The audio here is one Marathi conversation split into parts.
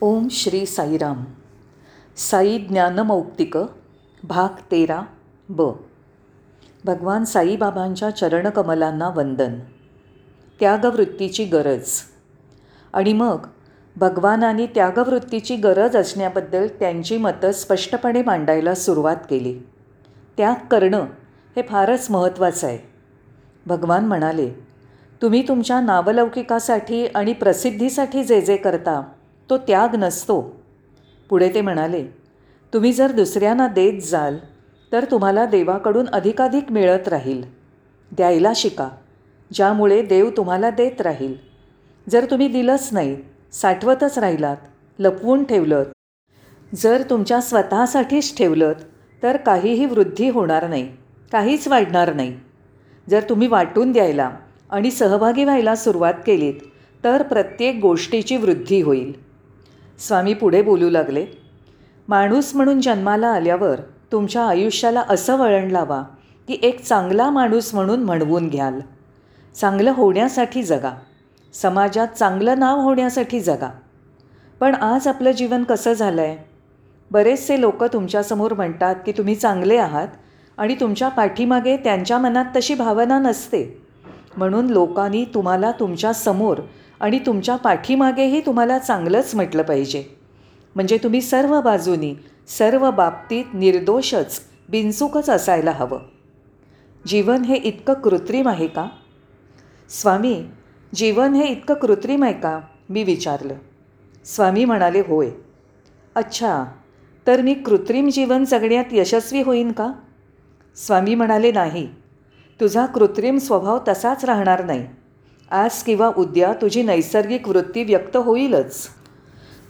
ओम श्री साईराम. साई ज्ञानमौक्तिक भाग तेरा ब. भगवान साईबाबांच्या चरणकमलांना वंदन. त्यागवृत्तीची गरज. आणि मग भगवानाने त्यागवृत्तीची गरज असण्याबद्दल त्यांची मतं स्पष्टपणे मांडायला सुरुवात केली. त्याग करणं हे फारच महत्त्वाचं आहे. भगवान म्हणाले तुम्ही तुमच्या नावलौकिकासाठी आणि प्रसिद्धीसाठी जे जे करता तो त्याग नसतो. पुढे ते म्हणाले तुम्ही जर दुसऱ्यांना देत जाल तर तुम्हाला देवाकडून अधिकाधिक मिळत राहील. द्यायला शिका ज्यामुळे देव तुम्हाला देत राहील. जर तुम्ही दिलंच नाही साठवतच राहिलात लपवून ठेवलं जर तुमच्या स्वतःसाठीच ठेवलं तर काहीही वृद्धी होणार नाही काहीच वाढणार नाही. जर तुम्ही वाटून द्यायला आणि सहभागी व्हायला सुरुवात केलीत तर प्रत्येक गोष्टीची वृद्धी होईल. स्वामी पुढे बोलू लागले माणूस म्हणून जन्माला आल्यावर तुमच्या आयुष्याला असं वळण लावा की एक चांगला माणूस म्हणून म्हणवून घ्याल. चांगलं होण्यासाठी जगा. समाजात चांगलं नाव होण्यासाठी जगा. पण आज आपलं जीवन कसं झालं आहे बरेचसे लोक तुमच्यासमोर म्हणतात की तुम्ही चांगले आहात आणि तुमच्या पाठीमागे त्यांच्या मनात तशी भावना नसते. म्हणून लोकांनी तुम्हाला तुमच्यासमोर आणि तुमच्या पाठीमागेही तुम्हाला चांगलंच म्हटलं पाहिजे. म्हणजे तुम्ही सर्व बाजूनी सर्व बाबतीत निर्दोषच बिनचूकच असायला हवं. जीवन हे इतकं कृत्रिम आहे का? स्वामी जीवन हे इतकं कृत्रिम आहे का? मी विचारलं. स्वामी म्हणाले होय. अच्छा तर मी कृत्रिम जीवन जगण्यात यशस्वी होईन का? स्वामी म्हणाले नाही. तुझा कृत्रिम स्वभाव तसाच राहणार नाही. आज किंवा उद्या तुझी नैसर्गिक वृत्ती व्यक्त होईलच.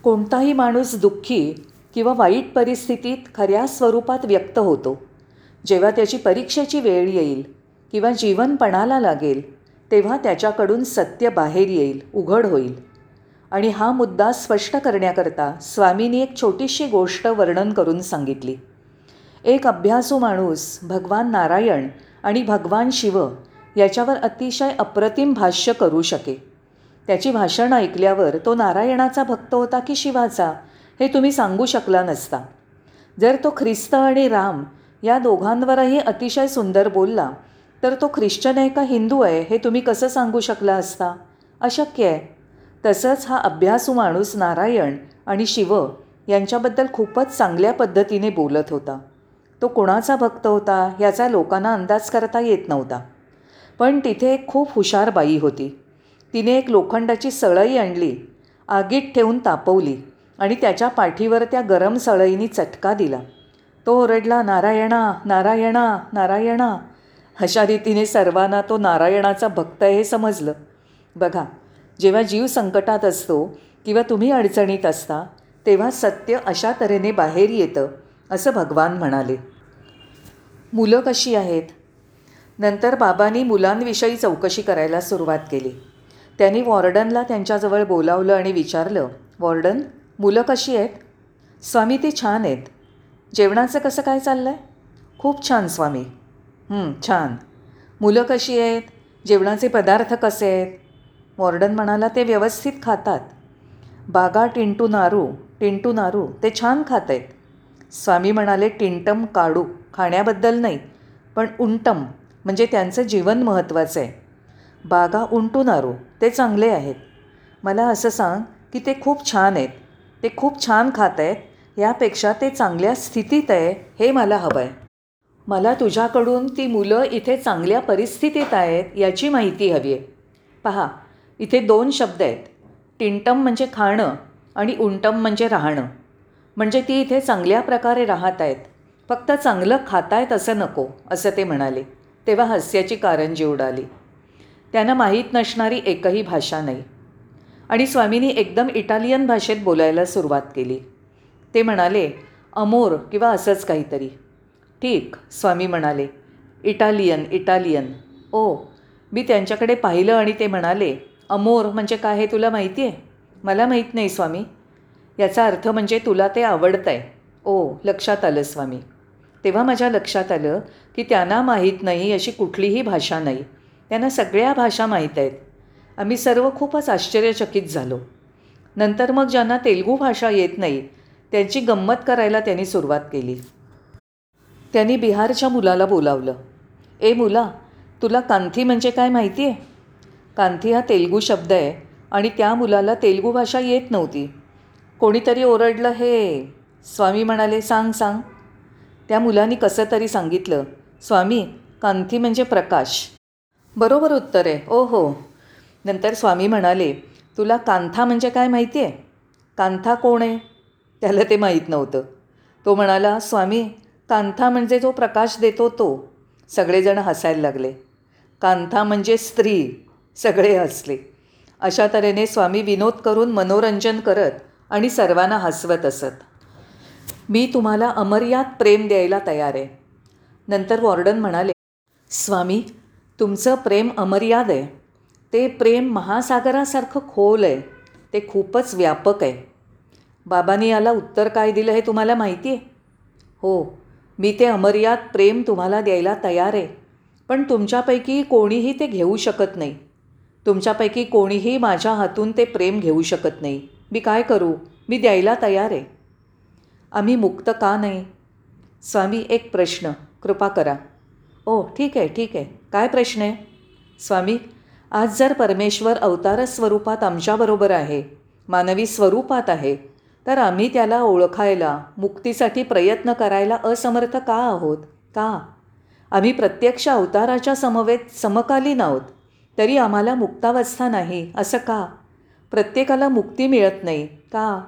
कोणताही माणूस दुःखी किंवा वाईट परिस्थितीत खऱ्या स्वरूपात व्यक्त होतो. जेव्हा त्याची परीक्षेची वेळ येईल किंवा जीवनपणाला लागेल तेव्हा त्याच्याकडून सत्य बाहेर येईल उघड होईल. आणि हा मुद्दा स्पष्ट करण्याकरता स्वामींनी एक छोटीशी गोष्ट वर्णन करून सांगितली. एक अभ्यासू माणूस भगवान नारायण आणि भगवान शिव याच्यावर अतिशय अप्रतिम भाष्य करू शके त्याची भाषण ऐकल्यावर तो नारायणाचा भक्त होता की शिवाचा हे तुम्ही सांगू शकला नसता. जर तो ख्रिस्त आणि राम या दोघांवरही अतिशय सुंदर बोलला तर तो ख्रिश्चन आहे का हिंदू आहे हे तुम्ही कसं सांगू शकला असता? अशक्य आहे. तसंच हा अभ्यासू माणूस नारायण आणि शिव यांच्याबद्दल खूपच चांगल्या पद्धतीने बोलत होता. तो कोणाचा भक्त होता याचा लोकांना अंदाज करता येत नव्हता. पण तिथे एक खूप हुशार बाई होती. तिने एक लोखंडाची सळई आणली आगीत ठेवून तापवली आणि त्याच्या पाठीवर त्या गरम सळईनी चटका दिला. तो ओरडला नारायणा नारायणा नारायणा. अशा रीतीने सर्वांना तो नारायणाचा भक्त आहे हे समजलं. बघा जेव्हा जीव संकटात असतो किंवा तुम्ही अडचणीत असता तेव्हा सत्य अशा तऱ्हेने बाहेर येतं असं भगवान म्हणाले. मुलं कशी आहेत? नंतर बाबांनी मुलांविषयी चौकशी करायला सुरुवात केली. त्यांनी वॉर्डनला त्यांच्याजवळ बोलावलं आणि विचारलं वॉर्डन मुलं कशी आहेत? स्वामी ती छान आहेत. जेवणाचं कसं काय चाललं आहे खूप छान स्वामी. छान. मुलं कशी आहेत? जेवणाचे पदार्थ कसे आहेत? वॉर्डन म्हणाला ते व्यवस्थित खातात. बागा टिंटू नारू टिंटू नारू ते छान खात आहेत. स्वामी म्हणाले टिंटम काढू खाण्याबद्दल नाही पण उंटम म्हणजे त्यांचं जीवन महत्त्वाचं आहे. बागा उंटू नारू ते चांगले आहेत. मला असं सांग की ते खूप छान आहेत. ते खूप छान खात आहेत. यापेक्षा ते चांगल्या स्थितीत आहे हे मला हवं आहे. मला तुझ्याकडून ती मुलं इथे चांगल्या परिस्थितीत आहेत याची माहिती हवी आहे. पहा इथे दोन शब्द आहेत. टिंटम म्हणजे खाणं आणि उंटम म्हणजे राहणं. म्हणजे ती इथे चांगल्या प्रकारे राहत आहेत. फक्त चांगलं खातायत असं नको असं ते म्हणाले. तेव्हा हास्याची कारंजी उडाली. त्यांना माहीत नसणारी एकही भाषा नाही. आणि स्वामींनी एकदम इटालियन भाषेत बोलायला सुरुवात केली. ते म्हणाले अमोर किंवा असंच काहीतरी. ठीक स्वामी म्हणाले. Italian Italian. ओ मी त्यांच्याकडे पाहिलं आणि ते म्हणाले अमोर म्हणजे काय हे तुला माहिती आहे? मला माहीत नाही स्वामी. याचा अर्थ म्हणजे तुला ते आवडतं आहे ओ लक्षात आलं स्वामी. तेव्हा माझ्या लक्षात आलं की त्यांना माहीत नाही अशी कुठलीही भाषा नाही. त्यांना सगळ्या भाषा माहीत आहेत. आम्ही सर्व खूपच आश्चर्यचकित झालो. नंतर मग ज्यांना तेलगू भाषा येत नाही त्यांची गंमत करायला त्यांनी सुरुवात केली. त्यांनी बिहारच्या मुलाला बोलावलं. ए मुला तुला कांथी म्हणजे काय माहिती आहे? कांथी हा तेलगू शब्द आहे आणि त्या मुलाला तेलगू भाषा येत नव्हती. कोणीतरी ओरडलं हे स्वामी म्हणाले सांग सांग. त्या मुलांनी कसं तरी सांगितलं स्वामी कांती म्हणजे प्रकाश. बरोबर उत्तर आहे. ओ हो नंतर स्वामी म्हणाले तुला कांथा म्हणजे काय माहिती आहे कांथा कोण आहे? त्याला ते माहीत नव्हतं. तो म्हणाला स्वामी कांथा म्हणजे जो प्रकाश देतो तो. सगळेजण हसायला लागले. कांथा म्हणजे स्त्री. सगळे हसले. अशा तऱ्हेने स्वामी विनोद करून मनोरंजन करत आणि सर्वांना हसवत असत. मी तुम्हाला अमर्याद प्रेम द्यायला तयार आहे. नंतर वॉर्डन म्हणाले स्वामी तुमचं प्रेम अमर्याद आहे. ते प्रेम महासागरासारखं खोल आहे. ते खूपच व्यापक आहे. बाबांनी याला उत्तर काय दिलं हे तुम्हाला माहिती आहे? हो मी ते अमर्याद प्रेम तुम्हाला द्यायला तयार आहे. पण तुमच्यापैकी कोणीही ते घेऊ शकत नाही. तुमच्यापैकी कोणीही माझ्या हातून ते प्रेम घेऊ शकत नाही. मी काय करू? मी द्यायला तयार आहे. आम्ही मुक्त का नाही? स्वामी एक प्रश्न. कृपा करा. ओ ठीक आहे ठीक आहे. काय प्रश्न आहे? स्वामी आज जर परमेश्वर अवतार स्वरूपात आमच्याबरोबर आहे मानवी स्वरूपात आहे तर आम्ही त्याला ओळखायला मुक्तीसाठी प्रयत्न करायला असमर्थ का आहोत? का? आम्ही प्रत्यक्ष अवताराच्या समवेत समकालीन आहोत तरी आम्हाला मुक्तावस्था नाही असं का? प्रत्येकाला मुक्ती मिळत नाही का?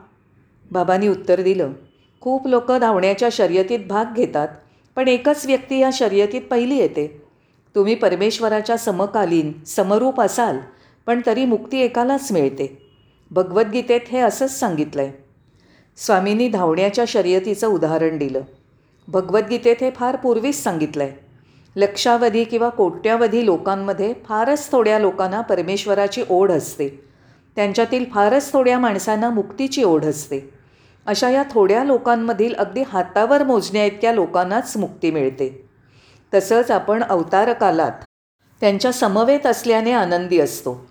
बाबांनी उत्तर दिलं. खूप लोक धावण्याच्या शर्यतीत भाग घेतात पण एकच व्यक्ती या शर्यतीत पहिली येते. तुम्ही परमेश्वराच्या समकालीन समरूप असाल पण तरी मुक्ती एकालाच मिळते. भगवद्गीतेत हे असंच सांगितलं आहे स्वामींनी धावण्याच्या शर्यतीचं उदाहरण दिलं. भगवद्गीतेत हे फार पूर्वीच सांगितलं आहे लक्षावधी किंवा कोट्यावधी लोकांमध्ये फारच थोड्या लोकांना परमेश्वराची ओढ असते. त्यांच्यातील फारच थोड्या माणसांना मुक्तीची ओढ असते. अशा या थोड्या लोकांमधील अगदी हातावर मोजण्या इतक्या लोकांनाच मुक्ती मिळते. तसंच आपण अवतारकालात त्यांच्या समवेत असल्याने आनंदी असतो.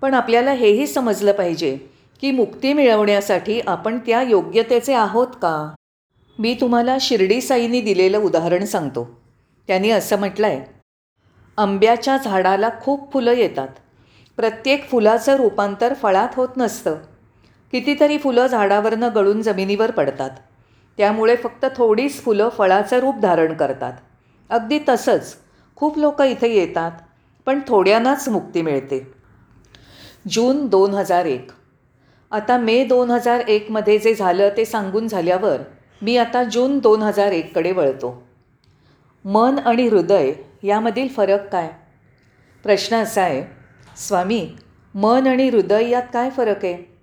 पण आपल्याला हेही समजलं पाहिजे की मुक्ती मिळवण्यासाठी आपण त्या योग्यतेचे आहोत का? मी तुम्हाला शिर्डी साईंनी दिलेलं उदाहरण सांगतो. त्यांनी असं म्हटलं आहे आंब्याच्या झाडाला खूप फुलं येतात. प्रत्येक फुलाचं रूपांतर फळात होत नसतं. कितीतरी फुलं झाडावरनं गळून जमिनीवर पडतात. त्यामुळे फक्त थोडीच फुलं फळाचं रूप धारण करतात. अगदी तसंच खूप लोक इथे येतात पण थोड्यांनाच मुक्ती मिळते. जून दोन हजार एक. आता मे दोन हजार एकमध्ये जे झालं ते सांगून झाल्यावर मी आता जून दोन हजार एककडे वळतो. मन आणि हृदय यामधील फरक काय? प्रश्न असा आहे स्वामी मन आणि हृदय यात काय फरक आहे?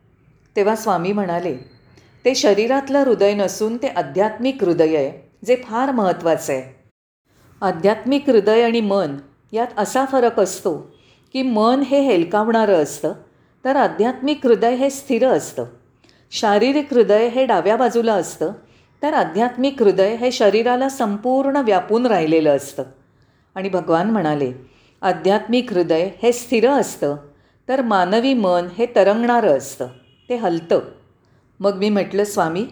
तेव्हा स्वामी म्हणाले ते शरीरातलं हृदय नसून ते आध्यात्मिक हृदय आहे जे फार महत्त्वाचं आहे. आध्यात्मिक हृदय आणि मन यात असा फरक असतो की मन हे हेलकावणारं असतं तर आध्यात्मिक हृदय हे स्थिर असतं. शारीरिक हृदय हे डाव्या बाजूला असतं तर आध्यात्मिक हृदय हे शरीराला संपूर्ण व्यापून राहिलेलं असतं. आणि भगवान म्हणाले आध्यात्मिक हृदय हे स्थिर असतं तर मानवी मन हे तरंगणारं असतं. ते हलतं. मग मी म्हटलं स्वामी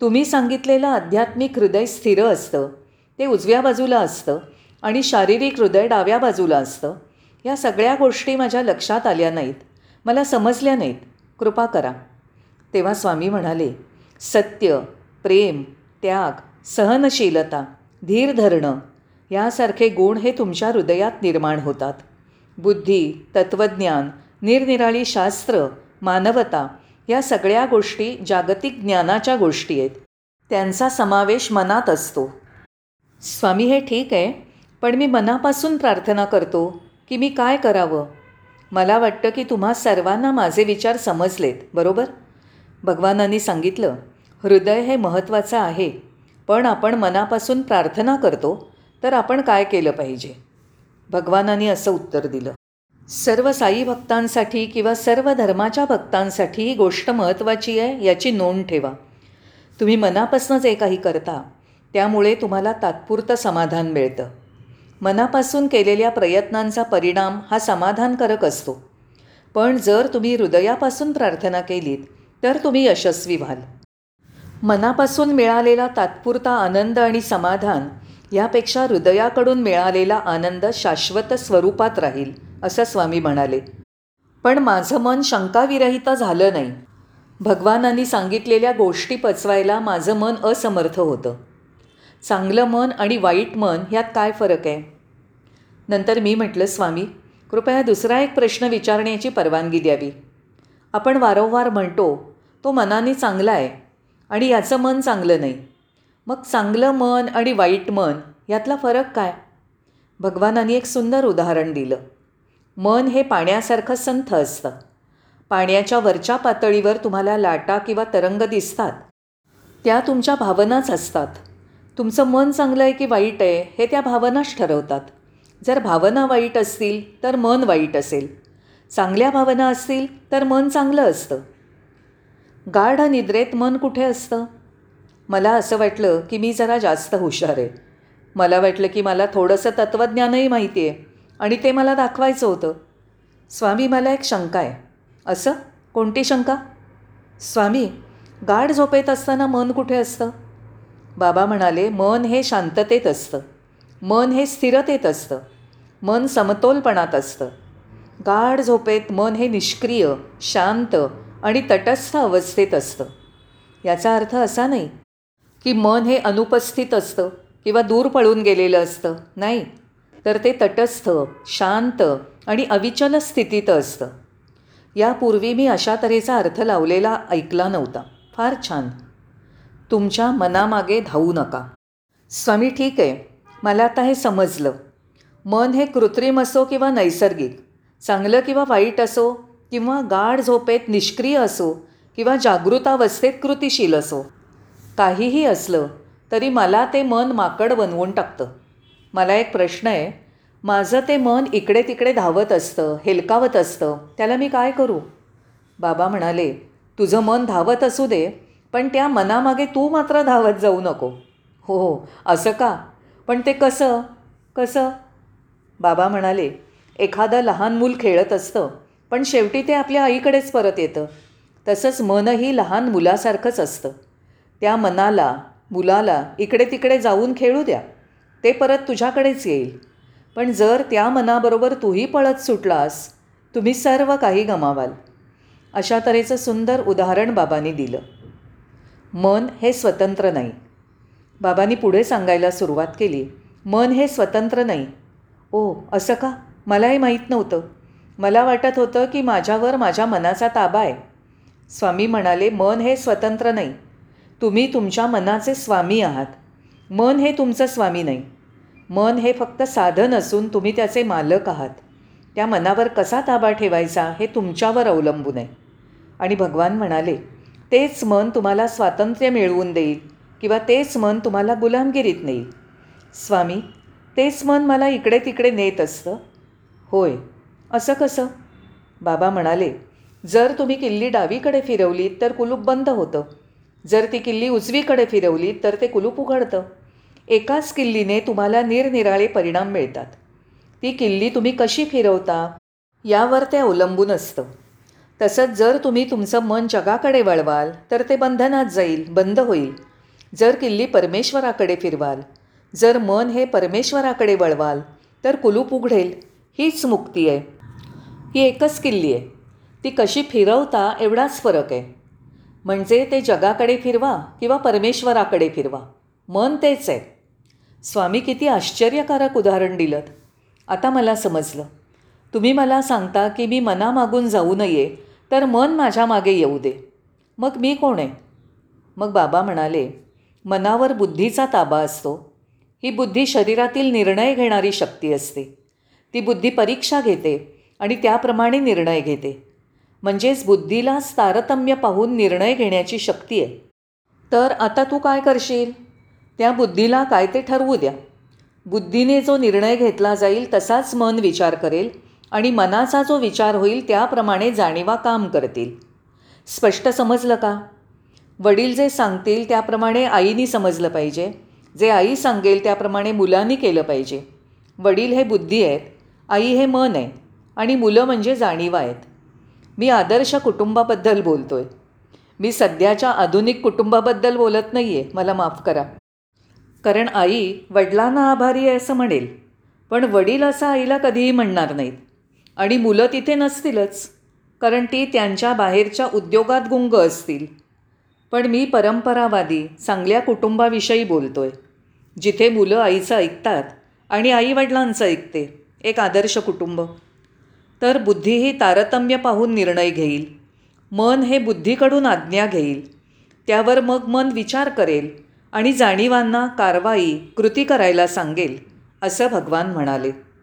तुम्ही सांगितलेलं आध्यात्मिक हृदय स्थिर असतं. ते उजव्या बाजूला असतं आणि शारीरिक हृदय डाव्या बाजूला असतं. या सगळ्या गोष्टी माझ्या लक्षात आल्या नाहीत. मला समजल्या नाहीत. कृपा करा. तेव्हा स्वामी म्हणाले सत्य प्रेम त्याग सहनशीलता धीर धरणं यासारखे गुण हे तुमच्या हृदयात निर्माण होतात. बुद्धी तत्त्वज्ञान निरनिराळी शास्त्र मानवता या सगळ्या गोष्टी जागतिक ज्ञानाच्या गोष्टी आहेत. त्यांचा समावेश मनात असतो. स्वामी हे ठीक आहे पण मी मनापासून प्रार्थना करतो की मी काय करावं? मला वाटतं की तुम्हा सर्वांना माझे विचार समजलेत बरोबर? भगवानांनी सांगितलं हृदय हे महत्त्वाचं आहे पण आपण मनापासून प्रार्थना करतो तर आपण काय केलं पाहिजे? भगवानांनी असं उत्तर दिलं. सर्व साई भक्तांसाठी किंवा सर्व धर्माच्या भक्तांसाठी ही गोष्ट महत्त्वाची आहे याची नोंद ठेवा. तुम्ही मनापासून जे काही करता त्यामुळे तुम्हाला तात्पुरतं समाधान मिळतं. मनापासून केलेल्या प्रयत्नांचा परिणाम हा समाधानकारक असतो. पण जर तुम्ही हृदयापासून प्रार्थना केलीत तर तुम्ही यशस्वी व्हाल. मनापासून मिळालेला तात्पुरता आनंद आणि समाधान यापेक्षा हृदयाकडून मिळालेला आनंद शाश्वत स्वरूपात राहील. असं स्वामी म्हणाले. पण माझं मन शंकाविरहित झालं नाही. भगवानांनी सांगितलेल्या गोष्टी पचवायला माझं मन असमर्थ होतं. चांगलं मन आणि वाईट मन ह्यात काय फरक आहे? नंतर मी म्हटलं स्वामी कृपया दुसरा एक प्रश्न विचारण्याची परवानगी द्यावी. आपण वारंवार म्हणतो तो मनाने चांगला आहे आणि याचं मन चांगलं नाही. मग चांगलं मन आणि वाईट मन यातला फरक काय? भगवानांनी एक सुंदर उदाहरण दिलं. मन हे पाण्यासारखं संथ असतं. पाण्याच्या वरच्या पातळीवर तुम्हाला लाटा किंवा तरंग दिसतात. त्या तुमच्या भावनाच असतात. तुमचं मन चांगलं आहे की वाईट आहे हे त्या भावनाच ठरवतात. जर भावना वाईट असतील तर मन वाईट असेल. चांगल्या भावना असतील तर मन चांगलं असतं. गाढ निद्रेत मन कुठे असतं? मला असं वाटलं की मी जरा जास्त हुशार आहे. मला वाटलं की मला थोडंसं तत्त्वज्ञानही माहिती आहे. आणि ते मला दाखवायचं होतं. स्वामी मला एक शंका आहे. असं? कोणती शंका? स्वामी गाढ झोपेत असताना मन कुठे असतं? बाबा म्हणाले मन हे शांततेत असतं. मन हे स्थिरतेत असतं. मन समतोलपणात असतं. गाढ झोपेत मन हे निष्क्रिय शांत आणि तटस्थ अवस्थेत असतं. याचा अर्थ असा नाही की मन हे अनुपस्थित असतं किंवा दूर पळून गेलेलं असतं. नाही. तर ते तटस्थ शांत आणि अविचल स्थितीत असतं. यापूर्वी मी अशा तऱ्हेचा अर्थ लावलेला ऐकला नव्हता. फार छान. तुमच्या मनामागे धावू नका. स्वामी ठीक आहे. मला आता हे समजलं. मन हे कृत्रिम असो किंवा नैसर्गिक चांगलं किंवा वाईट असो किंवा गाढ झोपेत निष्क्रिय असो किंवा जागृतावस्थेत कृतिशील असो काहीही असलं तरी मला ते मन माकड बनवून टाकतं. मला एक प्रश्न आहे. माझं ते मन इकडे तिकडे धावत असतं हेलकावत असतं. त्याला मी काय करू? बाबा म्हणाले तुझं मन धावत असू दे पण त्या मनामागे तू मात्र धावत जाऊ नको. हो हो असं का? पण ते कसं? कसं? बाबा म्हणाले एखादं लहान मूल खेळत असतं पण शेवटी ते आपल्या आईकडेच परत येतं. तसंच मनही लहान मुलासारखंच असतं. त्या मनाला मुलाला इकडे तिकडे जाऊन खेळू द्या. ते परत तुझ्याकडेच येईल. पण जर त्या मनाबरोबर तूही पळत सुटलास तुम्ही सर्व काही गमावाल. अशा तऱ्हेचं सुंदर उदाहरण बाबांनी दिलं. मन हे स्वतंत्र नाही. बाबांनी पुढे सांगायला सुरुवात केली. मन हे स्वतंत्र नाही. ओ असं का? मलाही माहीत नव्हतं. मला वाटत होतं की माझ्यावर माझ्या मनाचा ताबा आहे. स्वामी म्हणाले मन हे स्वतंत्र नाही. तुम्ही तुमच्या मनाचे स्वामी आहात. मन हे तुमचं स्वामी नाही. मन हे फक्त साधन असून तुम्ही त्याचे मालक आहात. त्या मनावर कसा ताबा ठेवायचा हे तुमच्यावर अवलंबून आहे. आणि भगवान म्हणाले तेच मन तुम्हाला स्वातंत्र्य मिळवून देईल किंवा तेच मन तुम्हाला गुलामगिरीत नेईल. स्वामी तेच मन मला इकडे तिकडे नेत असतं? होय असं कसं? बाबा म्हणाले जर तुम्ही किल्ली डावीकडे फिरवलीत तर कुलूप बंद होतं. जर ती किल्ली उजवीकडे फिरवलीत तर ते कुलूप उघडतं. एकाच किल्लीने तुम्हाला निरनिराळे परिणाम मिळतात. ती किल्ली तुम्ही कशी फिरवता यावर ते अवलंबून असतं. तसंच जर तुम्ही तुमचं मन जगाकडे वळवाल तर ते बंधनात जाईल बंद होईल. जर किल्ली परमेश्वराकडे फिरवाल जर मन हे परमेश्वराकडे वळवाल तर कुलूप उघडेल हीच मुक्ती आहे. ही एकच किल्ली आहे. ती कशी फिरवता एवढाच फरक आहे. म्हणजे ते जगाकडे फिरवा किंवा परमेश्वराकडे फिरवा. मन तेच आहे. स्वामी किती आश्चर्यकारक उदाहरण दिलं आता मला समजलं. तुम्ही मला सांगता की मी मनामागून जाऊ नये तर मन माझ्या मागे येऊ दे. मग मी कोण आहे? मग बाबा म्हणाले मनावर बुद्धीचा ताबा असतो. ही बुद्धी शरीरातील निर्णय घेणारी शक्ती असते. ती बुद्धी परीक्षा घेते आणि त्याप्रमाणे निर्णय घेते. म्हणजेच बुद्धीलाच तारतम्य पाहून निर्णय घेण्याची शक्ती आहे. तर आता तू काय करशील? त्या बुद्धीला काय ते ठरवू द्या. बुद्धीने जो निर्णय घेतला जाईल तसाच मन विचार करेल आणि मनाचा जो विचार होईल त्याप्रमाणे जाणीवा काम करतील. स्पष्ट समजलं का? वडील जे सांगतील त्याप्रमाणे आईनी समजलं पाहिजे. जे आई सांगेल त्याप्रमाणे मुलांनी केलं पाहिजे. वडील हे बुद्धी आहेत आई हे मन आहे आणि मुलं म्हणजे जाणीवा आहेत. मी आदर्श कुटुंबाबद्दल बोलतो आहे मी सध्याच्या आधुनिक कुटुंबाबद्दल बोलत नाही आहे मला माफ करा. कारण आई वडिलांना आभारी आहे असं म्हणेल. पण वडील असं आईला कधीही म्हणणार नाहीत. आणि मुलं तिथे नसतीलच कारण ती त्यांच्या बाहेरच्या उद्योगात गुंग असतील. पण मी परंपरावादी चांगल्या कुटुंबाविषयी बोलतोय. जिथे मुलं आईचं ऐकतात आणि आईवडिलांचं ऐकते एक आदर्श कुटुंब. तर बुद्धी ही तारतम्य पाहून निर्णय घेईल. मन हे बुद्धीकडून आज्ञा घेईल. त्यावर मग मन विचार करेल. आणि जाणीवांना कारवाई कृती करायला सांगेल असं भगवान म्हणाले.